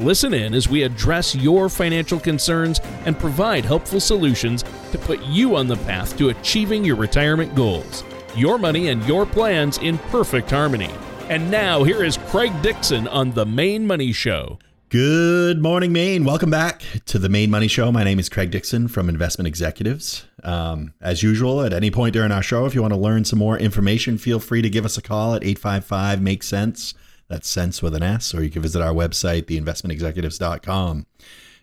Listen in as we address your financial concerns and provide helpful solutions to put you on the path to achieving your retirement goals. Your money and your plans in perfect harmony. And now, here is Craig Dixon on The Maine Money Show. Good morning, Maine. Welcome back to the Maine Money Show. My name is Craig Dixon from Investment Executives. Um, as usual, at any point during our show, if you want to learn some more information, feel free to give us a call at 855 Make Sense. That's sense with an S, or you can visit our website, theinvestmentexecutives.com.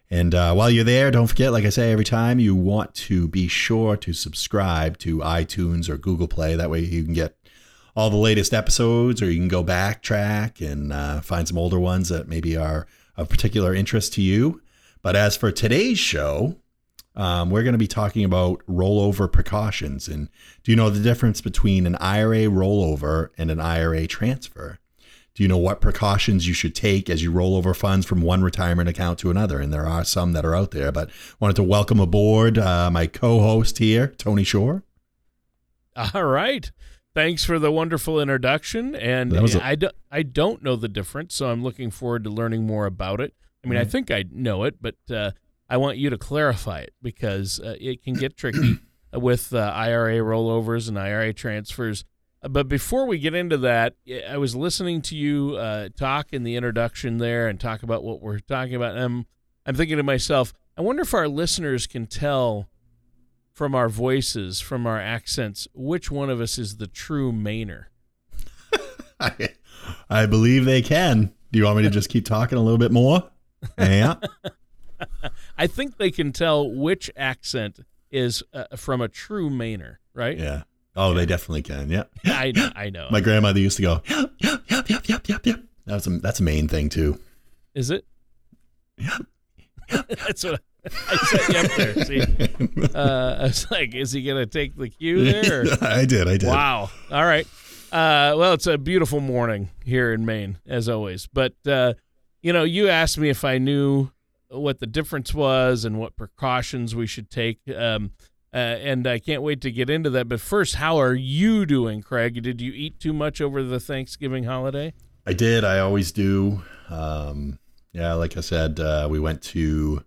And uh, while you're there, don't forget, like I say every time, you want to be sure to subscribe to iTunes or Google Play. That way you can get all the latest episodes, or you can go backtrack and uh, find some older ones that maybe are of particular interest to you. But as for today's show, um, we're going to be talking about rollover precautions. And do you know the difference between an IRA rollover and an IRA transfer? Do you know what precautions you should take as you roll over funds from one retirement account to another? And there are some that are out there, but wanted to welcome aboard uh, my co-host here, Tony Shore. All right. Thanks for the wonderful introduction. And a- I, do, I don't know the difference, so I'm looking forward to learning more about it. I mean, mm-hmm. I think I know it, but uh, I want you to clarify it because uh, it can get tricky with uh, IRA rollovers and IRA transfers. But before we get into that, I was listening to you uh, talk in the introduction there and talk about what we're talking about. And I'm, I'm thinking to myself, I wonder if our listeners can tell from our voices, from our accents, which one of us is the true Mainer. I, I believe they can. Do you want me to just keep talking a little bit more? Yeah. I think they can tell which accent is uh, from a true Mainer, right? Yeah. Oh, they definitely can. Yeah. I I know. My grandmother used to go, yep, yep, yep, yep, yep, yep, yep. That's a that's a Maine thing too. Is it? Yep. that's what I set you up there. See, uh, I was like, is he gonna take the cue there? I did. I did. Wow. All right. Uh, well, it's a beautiful morning here in Maine, as always. But uh, you know, you asked me if I knew what the difference was and what precautions we should take. Um, uh, and I can't wait to get into that. But first, how are you doing, Craig? Did you eat too much over the Thanksgiving holiday? I did. I always do. Um, yeah, like I said, uh, we went to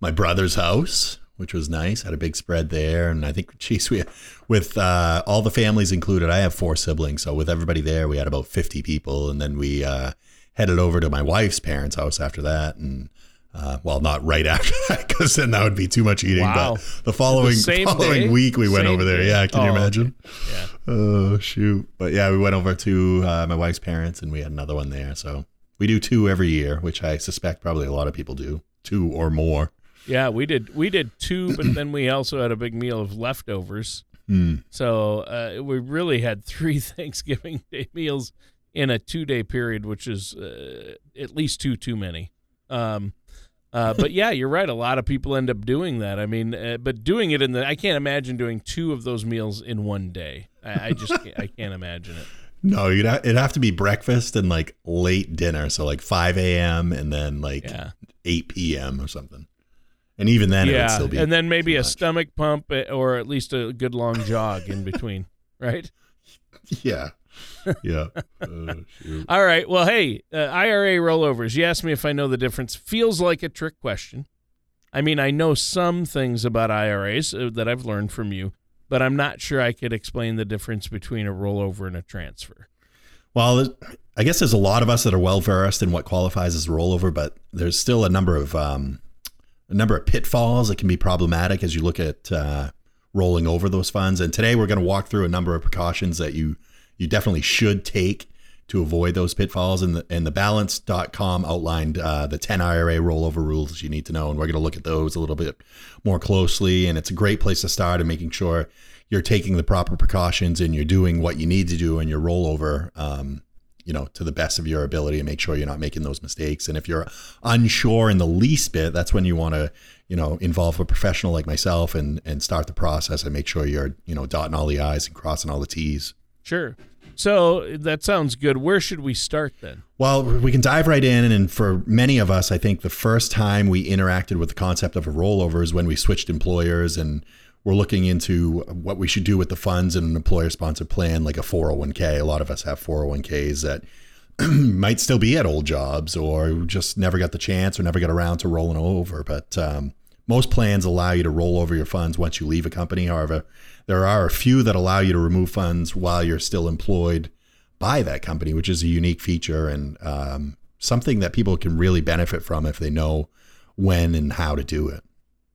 my brother's house, which was nice. Had a big spread there, and I think, geez, we with uh, all the families included. I have four siblings, so with everybody there, we had about fifty people, and then we uh, headed over to my wife's parents' house after that, and uh, well, not right after that, because then that would be too much eating. Wow. But the following the following week, we same went over there. Day. Yeah, can oh, you imagine? Yeah. Oh shoot! But yeah, we went over to uh, my wife's parents, and we had another one there. So we do two every year, which I suspect probably a lot of people do, two or more. Yeah, we did. We did two, but then we also had a big meal of leftovers. Mm. So uh, we really had three Thanksgiving Day meals in a two-day period, which is uh, at least two too many. Um, uh, but yeah, you're right. A lot of people end up doing that. I mean, uh, but doing it in the I can't imagine doing two of those meals in one day. I, I just can't, I can't imagine it. No, you'd ha- it'd have to be breakfast and like late dinner, so like 5 a.m. and then like yeah. 8 p.m. or something. And even then, yeah, and then maybe a much. stomach pump eh, or at least a good long jog in between, right? Yeah, yeah. Uh, All right. Well, hey, uh, IRA rollovers. You asked me if I know the difference. Feels like a trick question. I mean, I know some things about IRAs uh, that I've learned from you, but I'm not sure I could explain the difference between a rollover and a transfer. Well, I guess there's a lot of us that are well versed in what qualifies as a rollover, but there's still a number of um, a number of pitfalls that can be problematic as you look at uh, rolling over those funds. And today we're going to walk through a number of precautions that you you definitely should take to avoid those pitfalls. And the, and the balance.com outlined uh, the 10 IRA rollover rules you need to know. And we're going to look at those a little bit more closely. And it's a great place to start in making sure you're taking the proper precautions and you're doing what you need to do in your rollover um, you know, to the best of your ability and make sure you're not making those mistakes. And if you're unsure in the least bit, that's when you want to, you know, involve a professional like myself and and start the process and make sure you're, you know, dotting all the I's and crossing all the T's. Sure. So that sounds good. Where should we start then? Well, we can dive right in. And for many of us, I think the first time we interacted with the concept of a rollover is when we switched employers and we're looking into what we should do with the funds in an employer sponsored plan like a 401k. A lot of us have 401ks that might still be at old jobs or just never got the chance or never got around to rolling over. But um, most plans allow you to roll over your funds once you leave a company. However, there are a few that allow you to remove funds while you're still employed by that company, which is a unique feature and um, something that people can really benefit from if they know when and how to do it.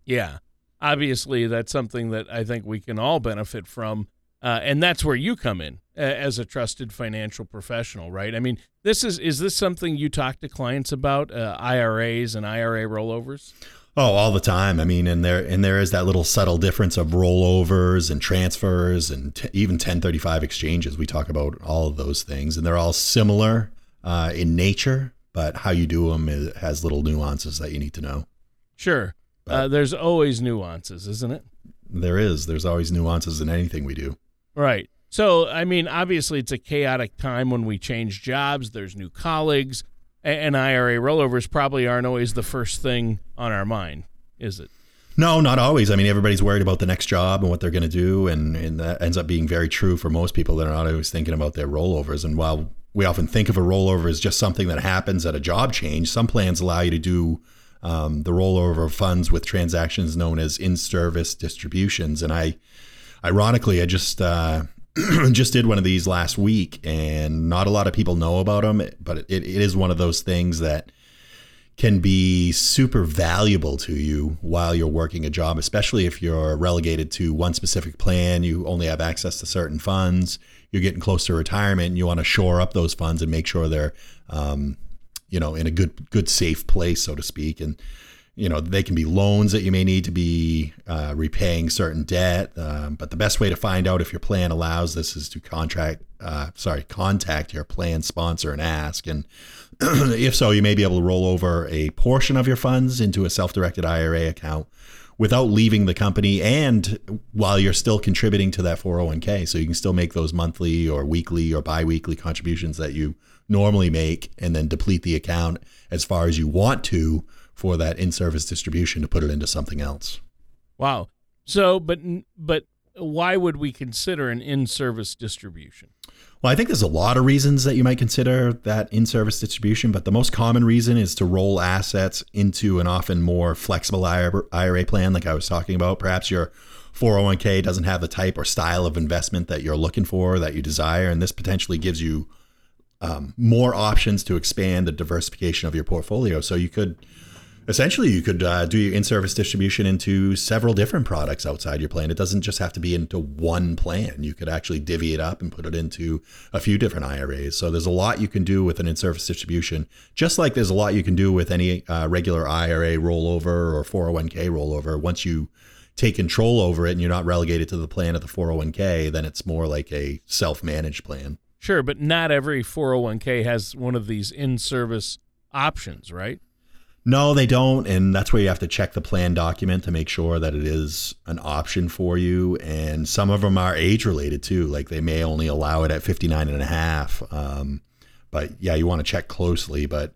Yeah obviously that's something that I think we can all benefit from. Uh, and that's where you come in as a trusted financial professional, right? I mean, this is is this something you talk to clients about uh, IRAs and IRA rollovers? Oh, all the time. I mean, and there and there is that little subtle difference of rollovers and transfers and t- even 1035 exchanges. We talk about all of those things, and they're all similar uh, in nature, but how you do them is, has little nuances that you need to know. Sure. Uh, there's always nuances, isn't it? There is. There's always nuances in anything we do. Right. So, I mean, obviously, it's a chaotic time when we change jobs. There's new colleagues, and IRA rollovers probably aren't always the first thing on our mind, is it? No, not always. I mean, everybody's worried about the next job and what they're going to do, and, and that ends up being very true for most people that are not always thinking about their rollovers. And while we often think of a rollover as just something that happens at a job change, some plans allow you to do um, the rollover of funds with transactions known as in-service distributions. And I, ironically, I just uh, just did one of these last week, and not a lot of people know about them. But it, it is one of those things that can be super valuable to you while you're working a job, especially if you're relegated to one specific plan. You only have access to certain funds. You're getting close to retirement, and you want to shore up those funds and make sure they're um, you know, in a good, good, safe place, so to speak. And, you know, they can be loans that you may need to be uh, repaying certain debt. Um, but the best way to find out if your plan allows this is to contract, uh, sorry, contact your plan sponsor and ask. And if so, you may be able to roll over a portion of your funds into a self-directed IRA account without leaving the company and while you're still contributing to that 401k. So you can still make those monthly or weekly or biweekly contributions that you normally make and then deplete the account as far as you want to for that in-service distribution to put it into something else. Wow. So, but but why would we consider an in-service distribution? Well, I think there's a lot of reasons that you might consider that in-service distribution, but the most common reason is to roll assets into an often more flexible IRA plan, like I was talking about. Perhaps your 401k doesn't have the type or style of investment that you're looking for, that you desire, and this potentially gives you um, more options to expand the diversification of your portfolio. So you could essentially you could uh, do your in-service distribution into several different products outside your plan. It doesn't just have to be into one plan. You could actually divvy it up and put it into a few different IRAs. So there's a lot you can do with an in-service distribution, just like there's a lot you can do with any uh, regular IRA rollover or 401k rollover. Once you take control over it and you're not relegated to the plan of the 401k, then it's more like a self-managed plan. Sure, but not every 401k has one of these in service options, right? No, they don't. And that's where you have to check the plan document to make sure that it is an option for you. And some of them are age related too. Like they may only allow it at 59 and a half. Um, but yeah, you want to check closely. But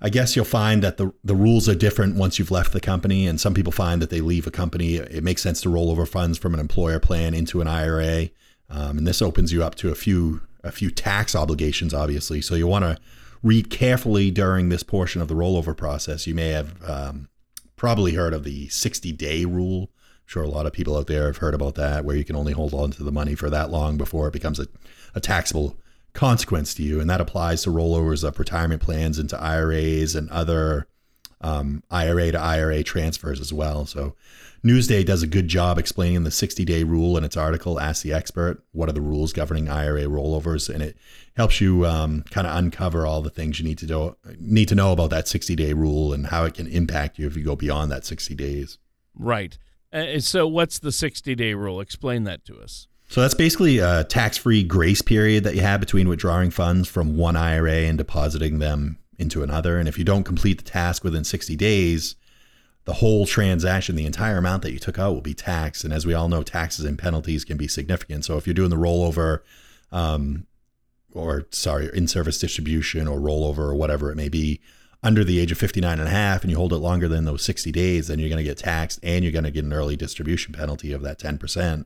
I guess you'll find that the, the rules are different once you've left the company. And some people find that they leave a company. It makes sense to roll over funds from an employer plan into an IRA. Um, and this opens you up to a few a few tax obligations, obviously. So you want to read carefully during this portion of the rollover process. You may have um, probably heard of the 60 day rule. I'm sure a lot of people out there have heard about that, where you can only hold on to the money for that long before it becomes a, a taxable consequence to you. And that applies to rollovers of retirement plans into IRAs and other um, IRA to IRA transfers as well. So Newsday does a good job explaining the 60 day rule in its article, Ask the Expert. What are the rules governing IRA rollovers? And it helps you um, kind of uncover all the things you need to know, need to know about that 60 day rule and how it can impact you if you go beyond that 60 days. Right. Uh, so, what's the 60 day rule? Explain that to us. So that's basically a tax free grace period that you have between withdrawing funds from one IRA and depositing them into another. And if you don't complete the task within 60 days, the whole transaction, the entire amount that you took out will be taxed. And as we all know, taxes and penalties can be significant. So if you're doing the rollover, um, or sorry, in service distribution or rollover or whatever it may be, under the age of 59 and a half and you hold it longer than those 60 days, then you're going to get taxed and you're going to get an early distribution penalty of that 10%.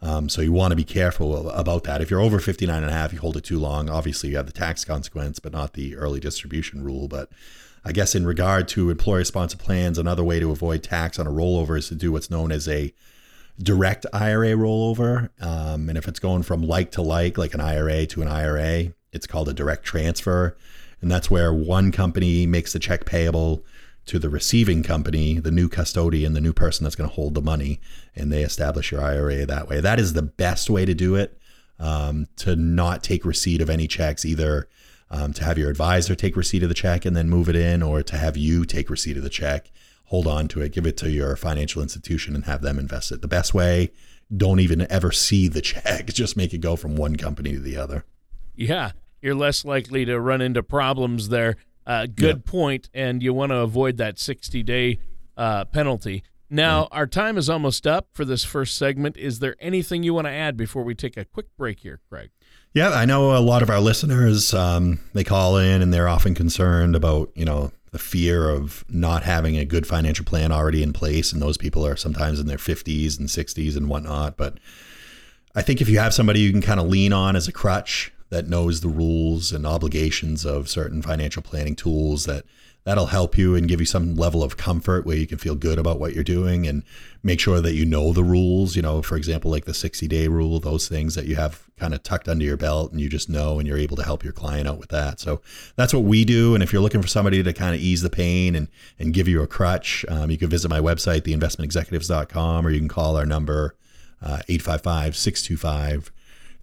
Um, so you want to be careful about that. If you're over 59 and a half, you hold it too long. Obviously, you have the tax consequence, but not the early distribution rule. But I guess in regard to employer sponsored plans, another way to avoid tax on a rollover is to do what's known as a direct IRA rollover. Um, and if it's going from like to like, like an IRA to an IRA, it's called a direct transfer. And that's where one company makes the check payable to the receiving company, the new custodian, the new person that's going to hold the money, and they establish your IRA that way. That is the best way to do it. Um, to not take receipt of any checks, either um, to have your advisor take receipt of the check and then move it in, or to have you take receipt of the check, hold on to it, give it to your financial institution, and have them invest it. The best way, don't even ever see the check, just make it go from one company to the other. Yeah, you're less likely to run into problems there. Uh, good yep. point, and you want to avoid that 60 day uh, penalty. Now, our time is almost up for this first segment. Is there anything you want to add before we take a quick break here, Craig? Yeah, I know a lot of our listeners, um, they call in and they're often concerned about, you know, the fear of not having a good financial plan already in place. And those people are sometimes in their 50s and 60s and whatnot. But I think if you have somebody you can kind of lean on as a crutch, that knows the rules and obligations of certain financial planning tools that that'll help you and give you some level of comfort where you can feel good about what you're doing and make sure that you know the rules. You know for example like the 60 day rule those things that you have kind of tucked under your belt and you just know and you're able to help your client out with that. So that's what we do. And if you're looking for somebody to kind of ease the pain and and give you a crutch um, you can visit my website theinvestmentexecutives.com or you can call our number uh, 855 625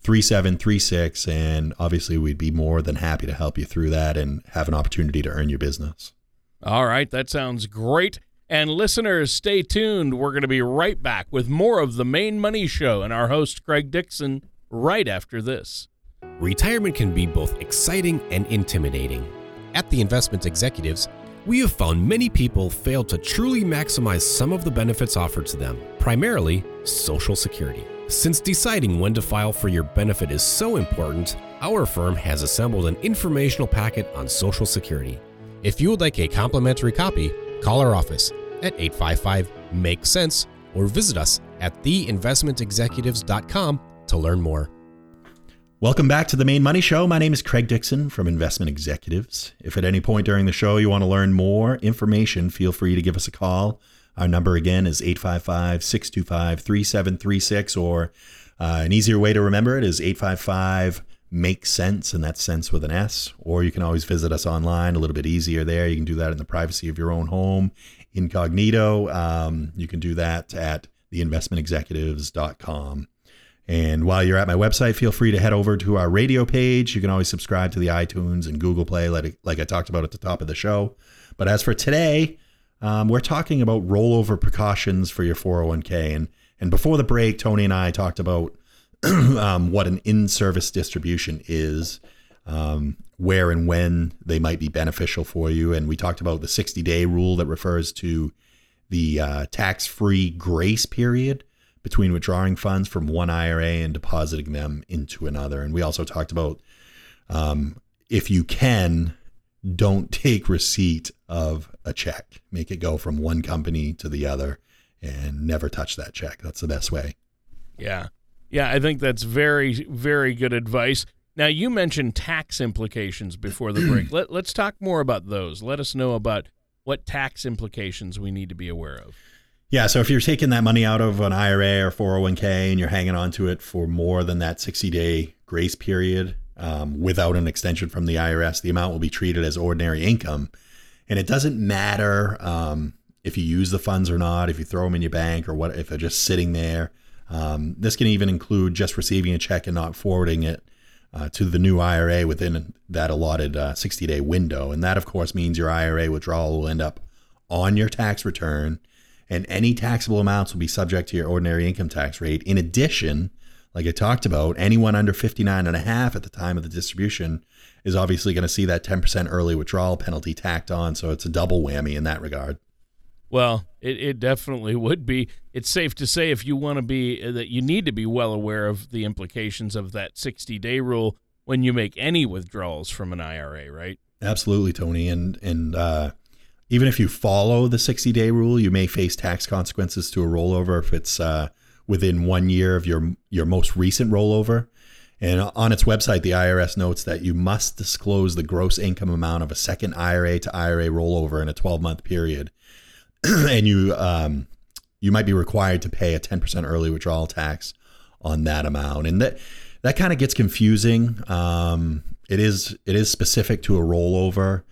3736. And obviously, we'd be more than happy to help you through that and have an opportunity to earn your business. All right. That sounds great. And listeners, stay tuned. We're going to be right back with more of the Maine Money Show and our host, Craig Dixon, right after this. Retirement can be both exciting and intimidating. At the Investment Executives, we have found many people fail to truly maximize some of the benefits offered to them, primarily Social Security. Since deciding when to file for your benefit is so important, our firm has assembled an informational packet on Social Security. If you would like a complimentary copy, call our office at 855 Make Sense or visit us at theinvestmentexecutives.com to learn more. Welcome back to the Maine Money Show. My name is Craig Dixon from Investment Executives. If at any point during the show you want to learn more information, feel free to give us a call our number again is 855 625 3736, or uh, an easier way to remember it is 855 Make Sense, and that's sense with an S. Or you can always visit us online, a little bit easier there. You can do that in the privacy of your own home, incognito. Um, you can do that at theinvestmentexecutives.com. And while you're at my website, feel free to head over to our radio page. You can always subscribe to the iTunes and Google Play, like, like I talked about at the top of the show. But as for today, um, we're talking about rollover precautions for your 401k. And, and before the break, Tony and I talked about um, what an in service distribution is, um, where and when they might be beneficial for you. And we talked about the 60 day rule that refers to the uh, tax free grace period between withdrawing funds from one IRA and depositing them into another. And we also talked about um, if you can, don't take receipt of a check. Make it go from one company to the other and never touch that check. That's the best way. Yeah. Yeah, I think that's very, very good advice. Now, you mentioned tax implications before the break. Let, let's talk more about those. Let us know about what tax implications we need to be aware of. Yeah, so if you're taking that money out of an IRA or 401k and you're hanging on to it for more than that 60 day grace period um, without an extension from the IRS, the amount will be treated as ordinary income and it doesn't matter um, if you use the funds or not, if you throw them in your bank or what, if they're just sitting there. Um, this can even include just receiving a check and not forwarding it uh, to the new IRA within that allotted uh, 60 day window. And that, of course, means your IRA withdrawal will end up on your tax return, and any taxable amounts will be subject to your ordinary income tax rate. In addition, like I talked about, anyone under 59 and a half at the time of the distribution is obviously going to see that 10% early withdrawal penalty tacked on. So it's a double whammy in that regard. Well, it, it definitely would be. It's safe to say if you want to be uh, that you need to be well aware of the implications of that 60 day rule when you make any withdrawals from an IRA, right? Absolutely, Tony. And and uh, even if you follow the 60 day rule, you may face tax consequences to a rollover if it's uh, within one year of your your most recent rollover. And on its website, the IRS notes that you must disclose the gross income amount of a second IRA to IRA rollover in a 12 month period, and you um, you might be required to pay a 10% early withdrawal tax on that amount. And that that kind of gets confusing. Um, it is it is specific to a rollover.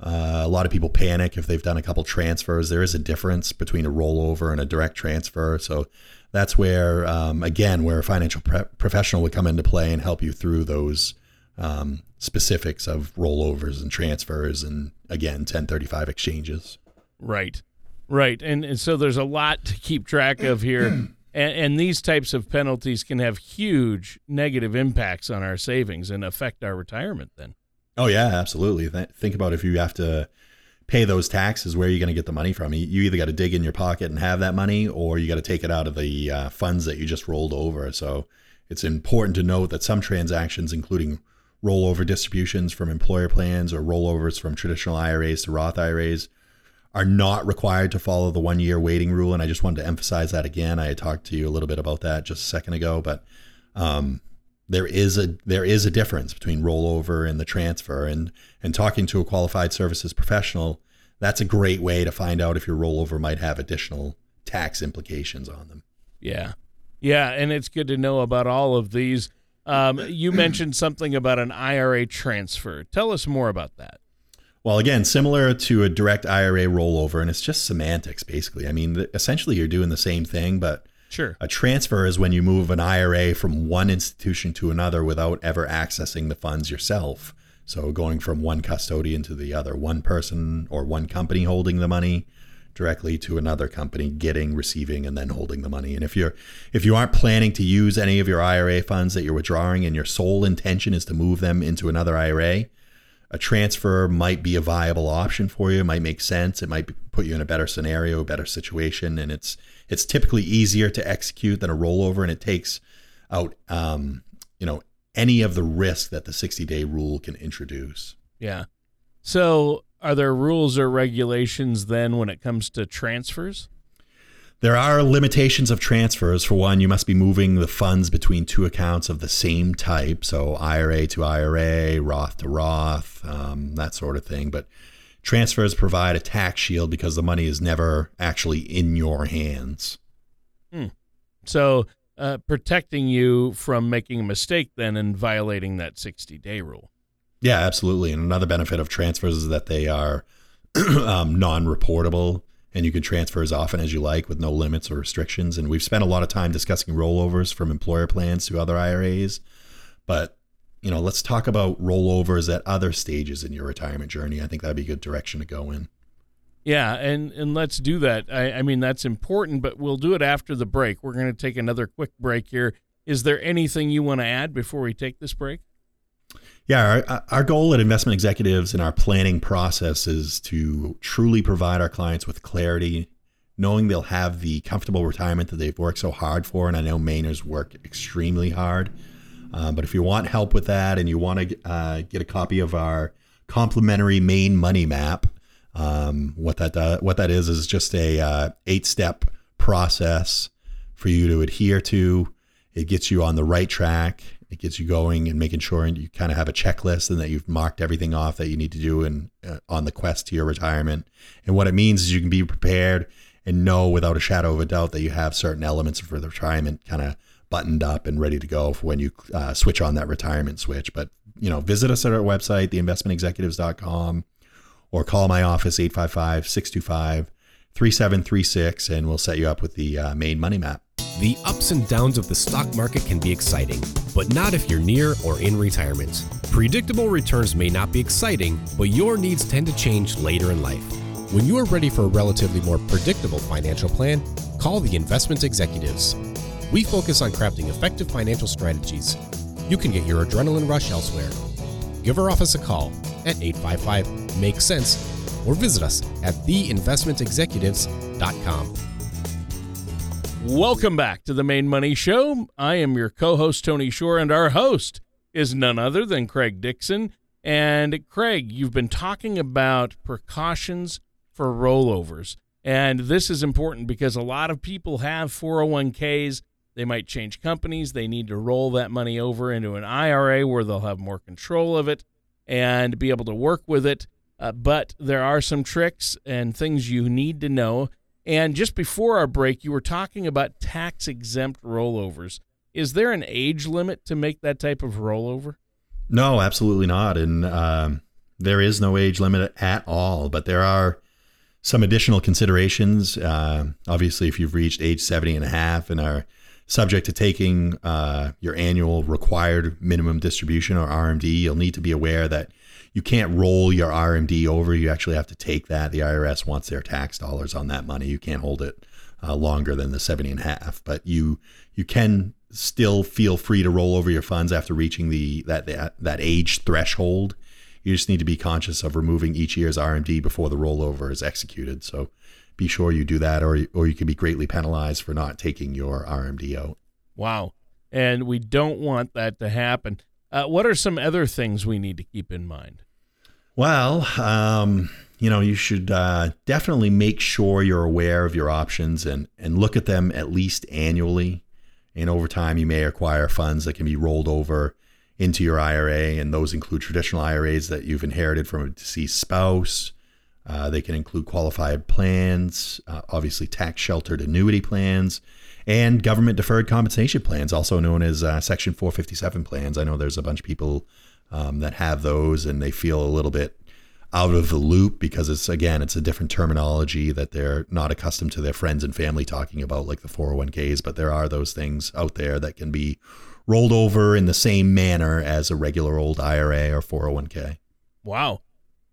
Uh, a lot of people panic if they've done a couple transfers. There is a difference between a rollover and a direct transfer. So that's where, um, again, where a financial pre- professional would come into play and help you through those um, specifics of rollovers and transfers and, again, 1035 exchanges. Right. Right. And, and so there's a lot to keep track of here. and, and these types of penalties can have huge negative impacts on our savings and affect our retirement then. Oh yeah, absolutely. Th- think about if you have to pay those taxes, where are you going to get the money from? You either got to dig in your pocket and have that money, or you got to take it out of the uh, funds that you just rolled over. So it's important to note that some transactions, including rollover distributions from employer plans or rollovers from traditional IRAs to Roth IRAs, are not required to follow the one year waiting rule. And I just wanted to emphasize that again. I talked to you a little bit about that just a second ago, but um, there is a there is a difference between rollover and the transfer and and talking to a qualified services professional that's a great way to find out if your rollover might have additional tax implications on them. Yeah. Yeah and it's good to know about all of these. Um, you mentioned something about an ira transfer. Tell us more about that. Well again similar to a direct ira rollover and it's just semantics basically. I mean essentially you're doing the same thing but Sure. A transfer is when you move an IRA from one institution to another without ever accessing the funds yourself. So going from one custodian to the other, one person or one company holding the money directly to another company getting, receiving and then holding the money. And if you're if you aren't planning to use any of your IRA funds that you're withdrawing and your sole intention is to move them into another IRA, a transfer might be a viable option for you. It might make sense. It might put you in a better scenario, a better situation, and it's it's typically easier to execute than a rollover, and it takes out um, you know any of the risk that the 60 day rule can introduce. Yeah. So, are there rules or regulations then when it comes to transfers? There are limitations of transfers. For one, you must be moving the funds between two accounts of the same type, so IRA to IRA, Roth to Roth, um, that sort of thing. But transfers provide a tax shield because the money is never actually in your hands. Hmm. So, uh, protecting you from making a mistake then and violating that 60 day rule. Yeah, absolutely. And another benefit of transfers is that they are um, non reportable and you can transfer as often as you like with no limits or restrictions. And we've spent a lot of time discussing rollovers from employer plans to other IRAs. But, you know, let's talk about rollovers at other stages in your retirement journey. I think that'd be a good direction to go in. Yeah, and, and let's do that. I, I mean, that's important, but we'll do it after the break. We're going to take another quick break here. Is there anything you want to add before we take this break? Yeah, our, uh, our goal at investment executives in our planning process is to truly provide our clients with clarity, knowing they'll have the comfortable retirement that they've worked so hard for. And I know Mainers work extremely hard. Uh, but if you want help with that and you want to uh, get a copy of our complimentary Maine money map, um, what that does, what that is is just a uh, eight step process for you to adhere to. It gets you on the right track it gets you going and making sure you kind of have a checklist and that you've marked everything off that you need to do and uh, on the quest to your retirement. And what it means is you can be prepared and know without a shadow of a doubt that you have certain elements for the retirement kind of buttoned up and ready to go for when you uh, switch on that retirement switch. But you know, visit us at our website, theinvestmentexecutives.com, or call my office 855 625 3736 and we'll set you up with the uh, Maine money map. The ups and downs of the stock market can be exciting, but not if you're near or in retirement. Predictable returns may not be exciting, but your needs tend to change later in life. When you are ready for a relatively more predictable financial plan, call the investment executives. We focus on crafting effective financial strategies. You can get your adrenaline rush elsewhere. Give our office a call at 855 Make Sense or visit us at theinvestmentexecutives.com. Welcome back to the Maine Money Show. I am your co host, Tony Shore, and our host is none other than Craig Dixon. And Craig, you've been talking about precautions for rollovers. And this is important because a lot of people have 401ks. They might change companies. They need to roll that money over into an IRA where they'll have more control of it and be able to work with it. Uh, but there are some tricks and things you need to know. And just before our break, you were talking about tax exempt rollovers. Is there an age limit to make that type of rollover? No, absolutely not. And um, there is no age limit at all. But there are some additional considerations. Uh, obviously, if you've reached age 70 and a half and are subject to taking uh, your annual required minimum distribution or RMD, you'll need to be aware that you can't roll your RMD over. You actually have to take that. The IRS wants their tax dollars on that money. You can't hold it uh, longer than the 70 and a half, but you you can still feel free to roll over your funds after reaching the that that, that age threshold. You just need to be conscious of removing each year's RMD before the rollover is executed. So be sure you do that, or or you can be greatly penalized for not taking your RMD out. Wow, and we don't want that to happen. Uh, what are some other things we need to keep in mind? Well, um, you know, you should uh, definitely make sure you're aware of your options and and look at them at least annually. And over time, you may acquire funds that can be rolled over into your IRA, and those include traditional IRAs that you've inherited from a deceased spouse. Uh, they can include qualified plans, uh, obviously tax sheltered annuity plans, and government deferred compensation plans, also known as uh, Section 457 plans. I know there's a bunch of people um, that have those, and they feel a little bit out of the loop because it's again it's a different terminology that they're not accustomed to their friends and family talking about like the 401ks but there are those things out there that can be rolled over in the same manner as a regular old IRA or 401k. Wow.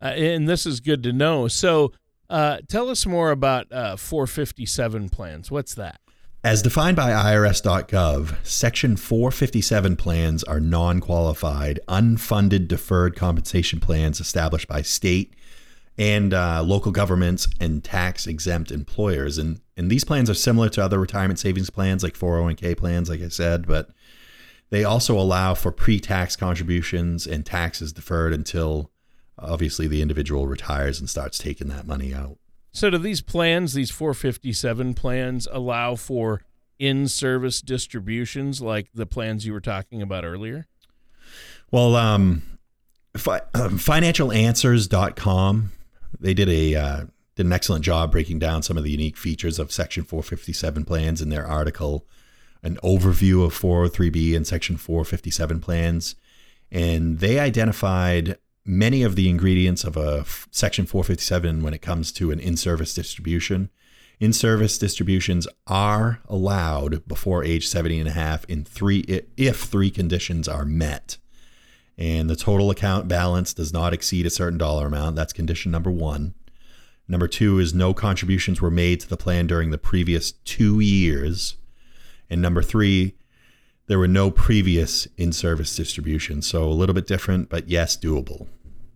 Uh, and this is good to know. So, uh, tell us more about uh, 457 plans. What's that? As defined by IRS.gov, Section 457 plans are non qualified, unfunded deferred compensation plans established by state and uh, local governments and tax exempt employers. And, and these plans are similar to other retirement savings plans like 401k plans, like I said, but they also allow for pre tax contributions and taxes deferred until obviously the individual retires and starts taking that money out. So, do these plans, these 457 plans, allow for in service distributions like the plans you were talking about earlier? Well, um, fi- um, financialanswers.com, they did a uh, did an excellent job breaking down some of the unique features of Section 457 plans in their article, an overview of 403B and Section 457 plans. And they identified many of the ingredients of a Section 457 when it comes to an in service distribution. In service distributions are allowed before age 70 and a half in three, if three conditions are met. And the total account balance does not exceed a certain dollar amount. That's condition number one. Number two is no contributions were made to the plan during the previous two years. And number three, there were no previous in service distributions. So a little bit different, but yes, doable.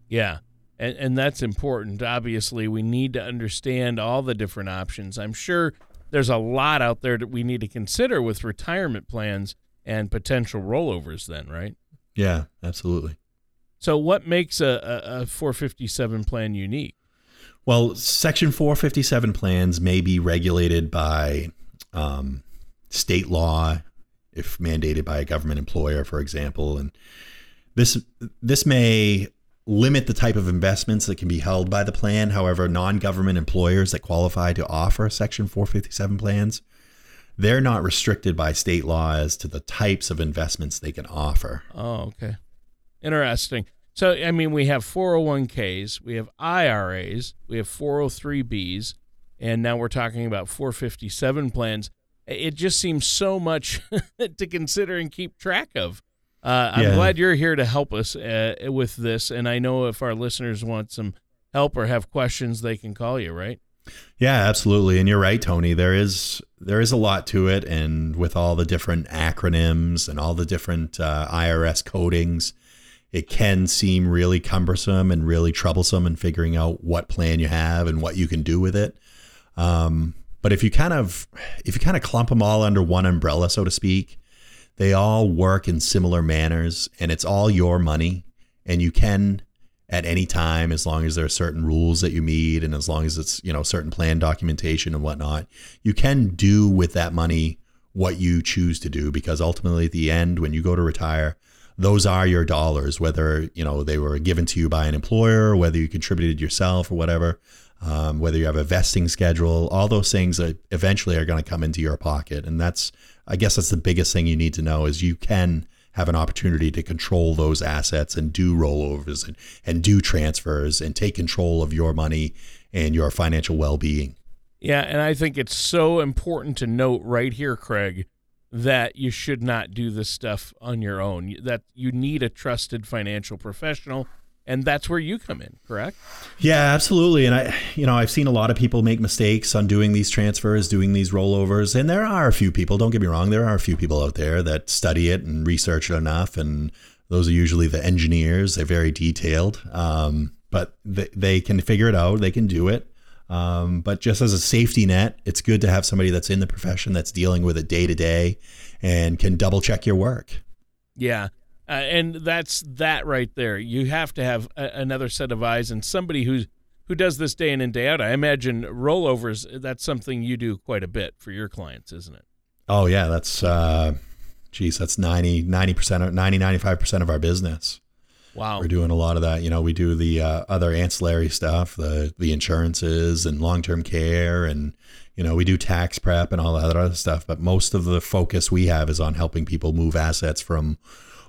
Yeah. And, and that's important. Obviously, we need to understand all the different options. I'm sure there's a lot out there that we need to consider with retirement plans and potential rollovers, then, right? Yeah, absolutely. So, what makes a, a, a 457 plan unique? Well, Section 457 plans may be regulated by um, state law, if mandated by a government employer, for example, and this this may limit the type of investments that can be held by the plan. However, non-government employers that qualify to offer Section 457 plans, they're not restricted by state law as to the types of investments they can offer. Oh, okay. Interesting. So, I mean, we have 401ks, we have IRAs, we have 403bs, and now we're talking about 457 plans. It just seems so much to consider and keep track of. Uh, I'm Yeah. glad you're here to help us uh, with this. And I know if our listeners want some help or have questions, they can call you, right? Yeah, absolutely. And you're right, Tony. There is there is a lot to it, and with all the different acronyms and all the different uh, IRS codings, it can seem really cumbersome and really troublesome in figuring out what plan you have and what you can do with it. Um, but if you kind of if you kind of clump them all under one umbrella, so to speak, they all work in similar manners, and it's all your money, and you can at any time as long as there are certain rules that you meet and as long as it's you know certain plan documentation and whatnot you can do with that money what you choose to do because ultimately at the end when you go to retire those are your dollars whether you know they were given to you by an employer whether you contributed yourself or whatever um, whether you have a vesting schedule all those things that eventually are going to come into your pocket and that's i guess that's the biggest thing you need to know is you can have an opportunity to control those assets and do rollovers and, and do transfers and take control of your money and your financial well-being. Yeah, and I think it's so important to note right here, Craig, that you should not do this stuff on your own. That you need a trusted financial professional and that's where you come in correct? Yeah absolutely. And i you know i've seen a lot of people make mistakes on doing these transfers doing these rollovers and there are a few people don't get me wrong there are a few people out there that study it and research it enough and those are usually the engineers they're very detailed um, but they, they can figure it out they can do it um, but just as a safety net it's good to have somebody that's in the profession that's dealing with it day to day and can double check your work. Yeah uh, and that's that right there. You have to have a, another set of eyes and somebody who's who does this day in and day out. I imagine rollovers. That's something you do quite a bit for your clients, isn't it? Oh yeah, that's uh, geez, that's 90 percent, 90 95 percent of our business. Wow, we're doing a lot of that. You know, we do the uh, other ancillary stuff, the the insurances and long term care, and you know, we do tax prep and all that other stuff. But most of the focus we have is on helping people move assets from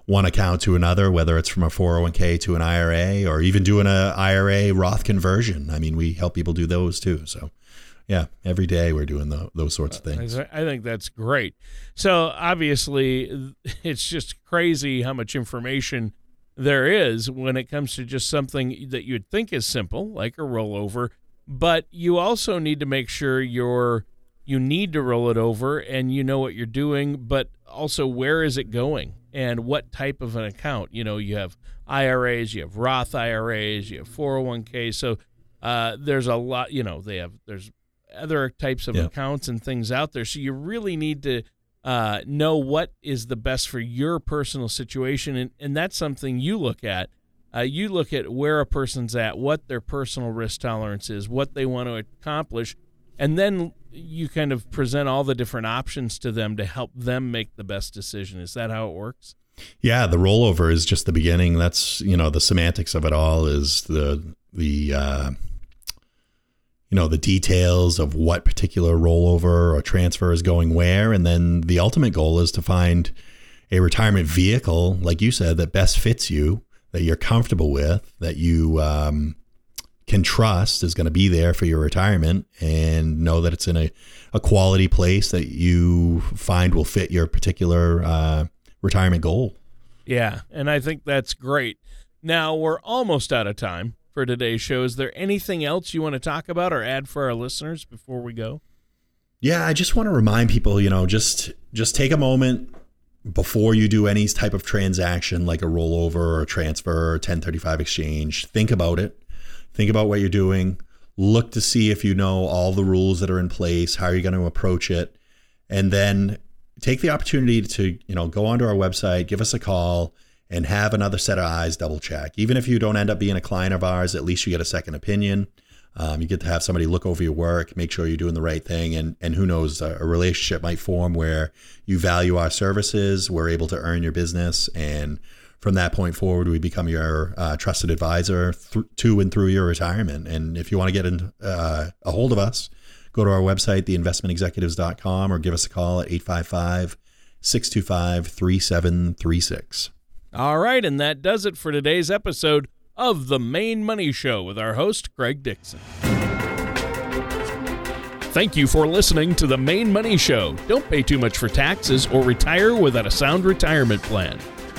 one account to another, whether it's from a 401k to an IRA or even doing a IRA Roth conversion. I mean, we help people do those too. So, yeah, every day we're doing the, those sorts of things. I think that's great. So, obviously, it's just crazy how much information there is when it comes to just something that you'd think is simple, like a rollover. But you also need to make sure you're you need to roll it over and you know what you're doing, but also where is it going? And what type of an account. You know, you have IRAs, you have Roth IRAs, you have 401k. So uh, there's a lot. You know, they have there's other types of yeah. accounts and things out there. So you really need to uh, know what is the best for your personal situation, and and that's something you look at. Uh, you look at where a person's at, what their personal risk tolerance is, what they want to accomplish, and then you kind of present all the different options to them to help them make the best decision. Is that how it works? Yeah, the rollover is just the beginning. That's you know the semantics of it all is the the uh, you know the details of what particular rollover or transfer is going where, and then the ultimate goal is to find a retirement vehicle, like you said, that best fits you, that you're comfortable with, that you um, can trust is going to be there for your retirement and know that it's in a, a quality place that you find will fit your particular uh, retirement goal. Yeah, and I think that's great. Now we're almost out of time for today's show. Is there anything else you want to talk about or add for our listeners before we go? Yeah, I just want to remind people, you know, just just take a moment before you do any type of transaction like a rollover or a transfer or 1035 exchange. Think about it think about what you're doing, look to see if you know all the rules that are in place, how are you going to approach it, and then take the opportunity to, you know, go onto our website, give us a call and have another set of eyes double check. Even if you don't end up being a client of ours, at least you get a second opinion. Um, you get to have somebody look over your work, make sure you're doing the right thing, and and who knows, a, a, relationship might form where you value our services, we're able to earn your business, and from that point forward, we become your uh, trusted advisor th- to and through your retirement. And if you want to get in, uh, a hold of us, go to our website, theinvestmentexecutives.com, or give us a call at 855 625 3736. All right. And that does it for today's episode of The Maine Money Show with our host, Craig Dixon. Thank you for listening to The Maine Money Show. Don't pay too much for taxes or retire without a sound retirement plan.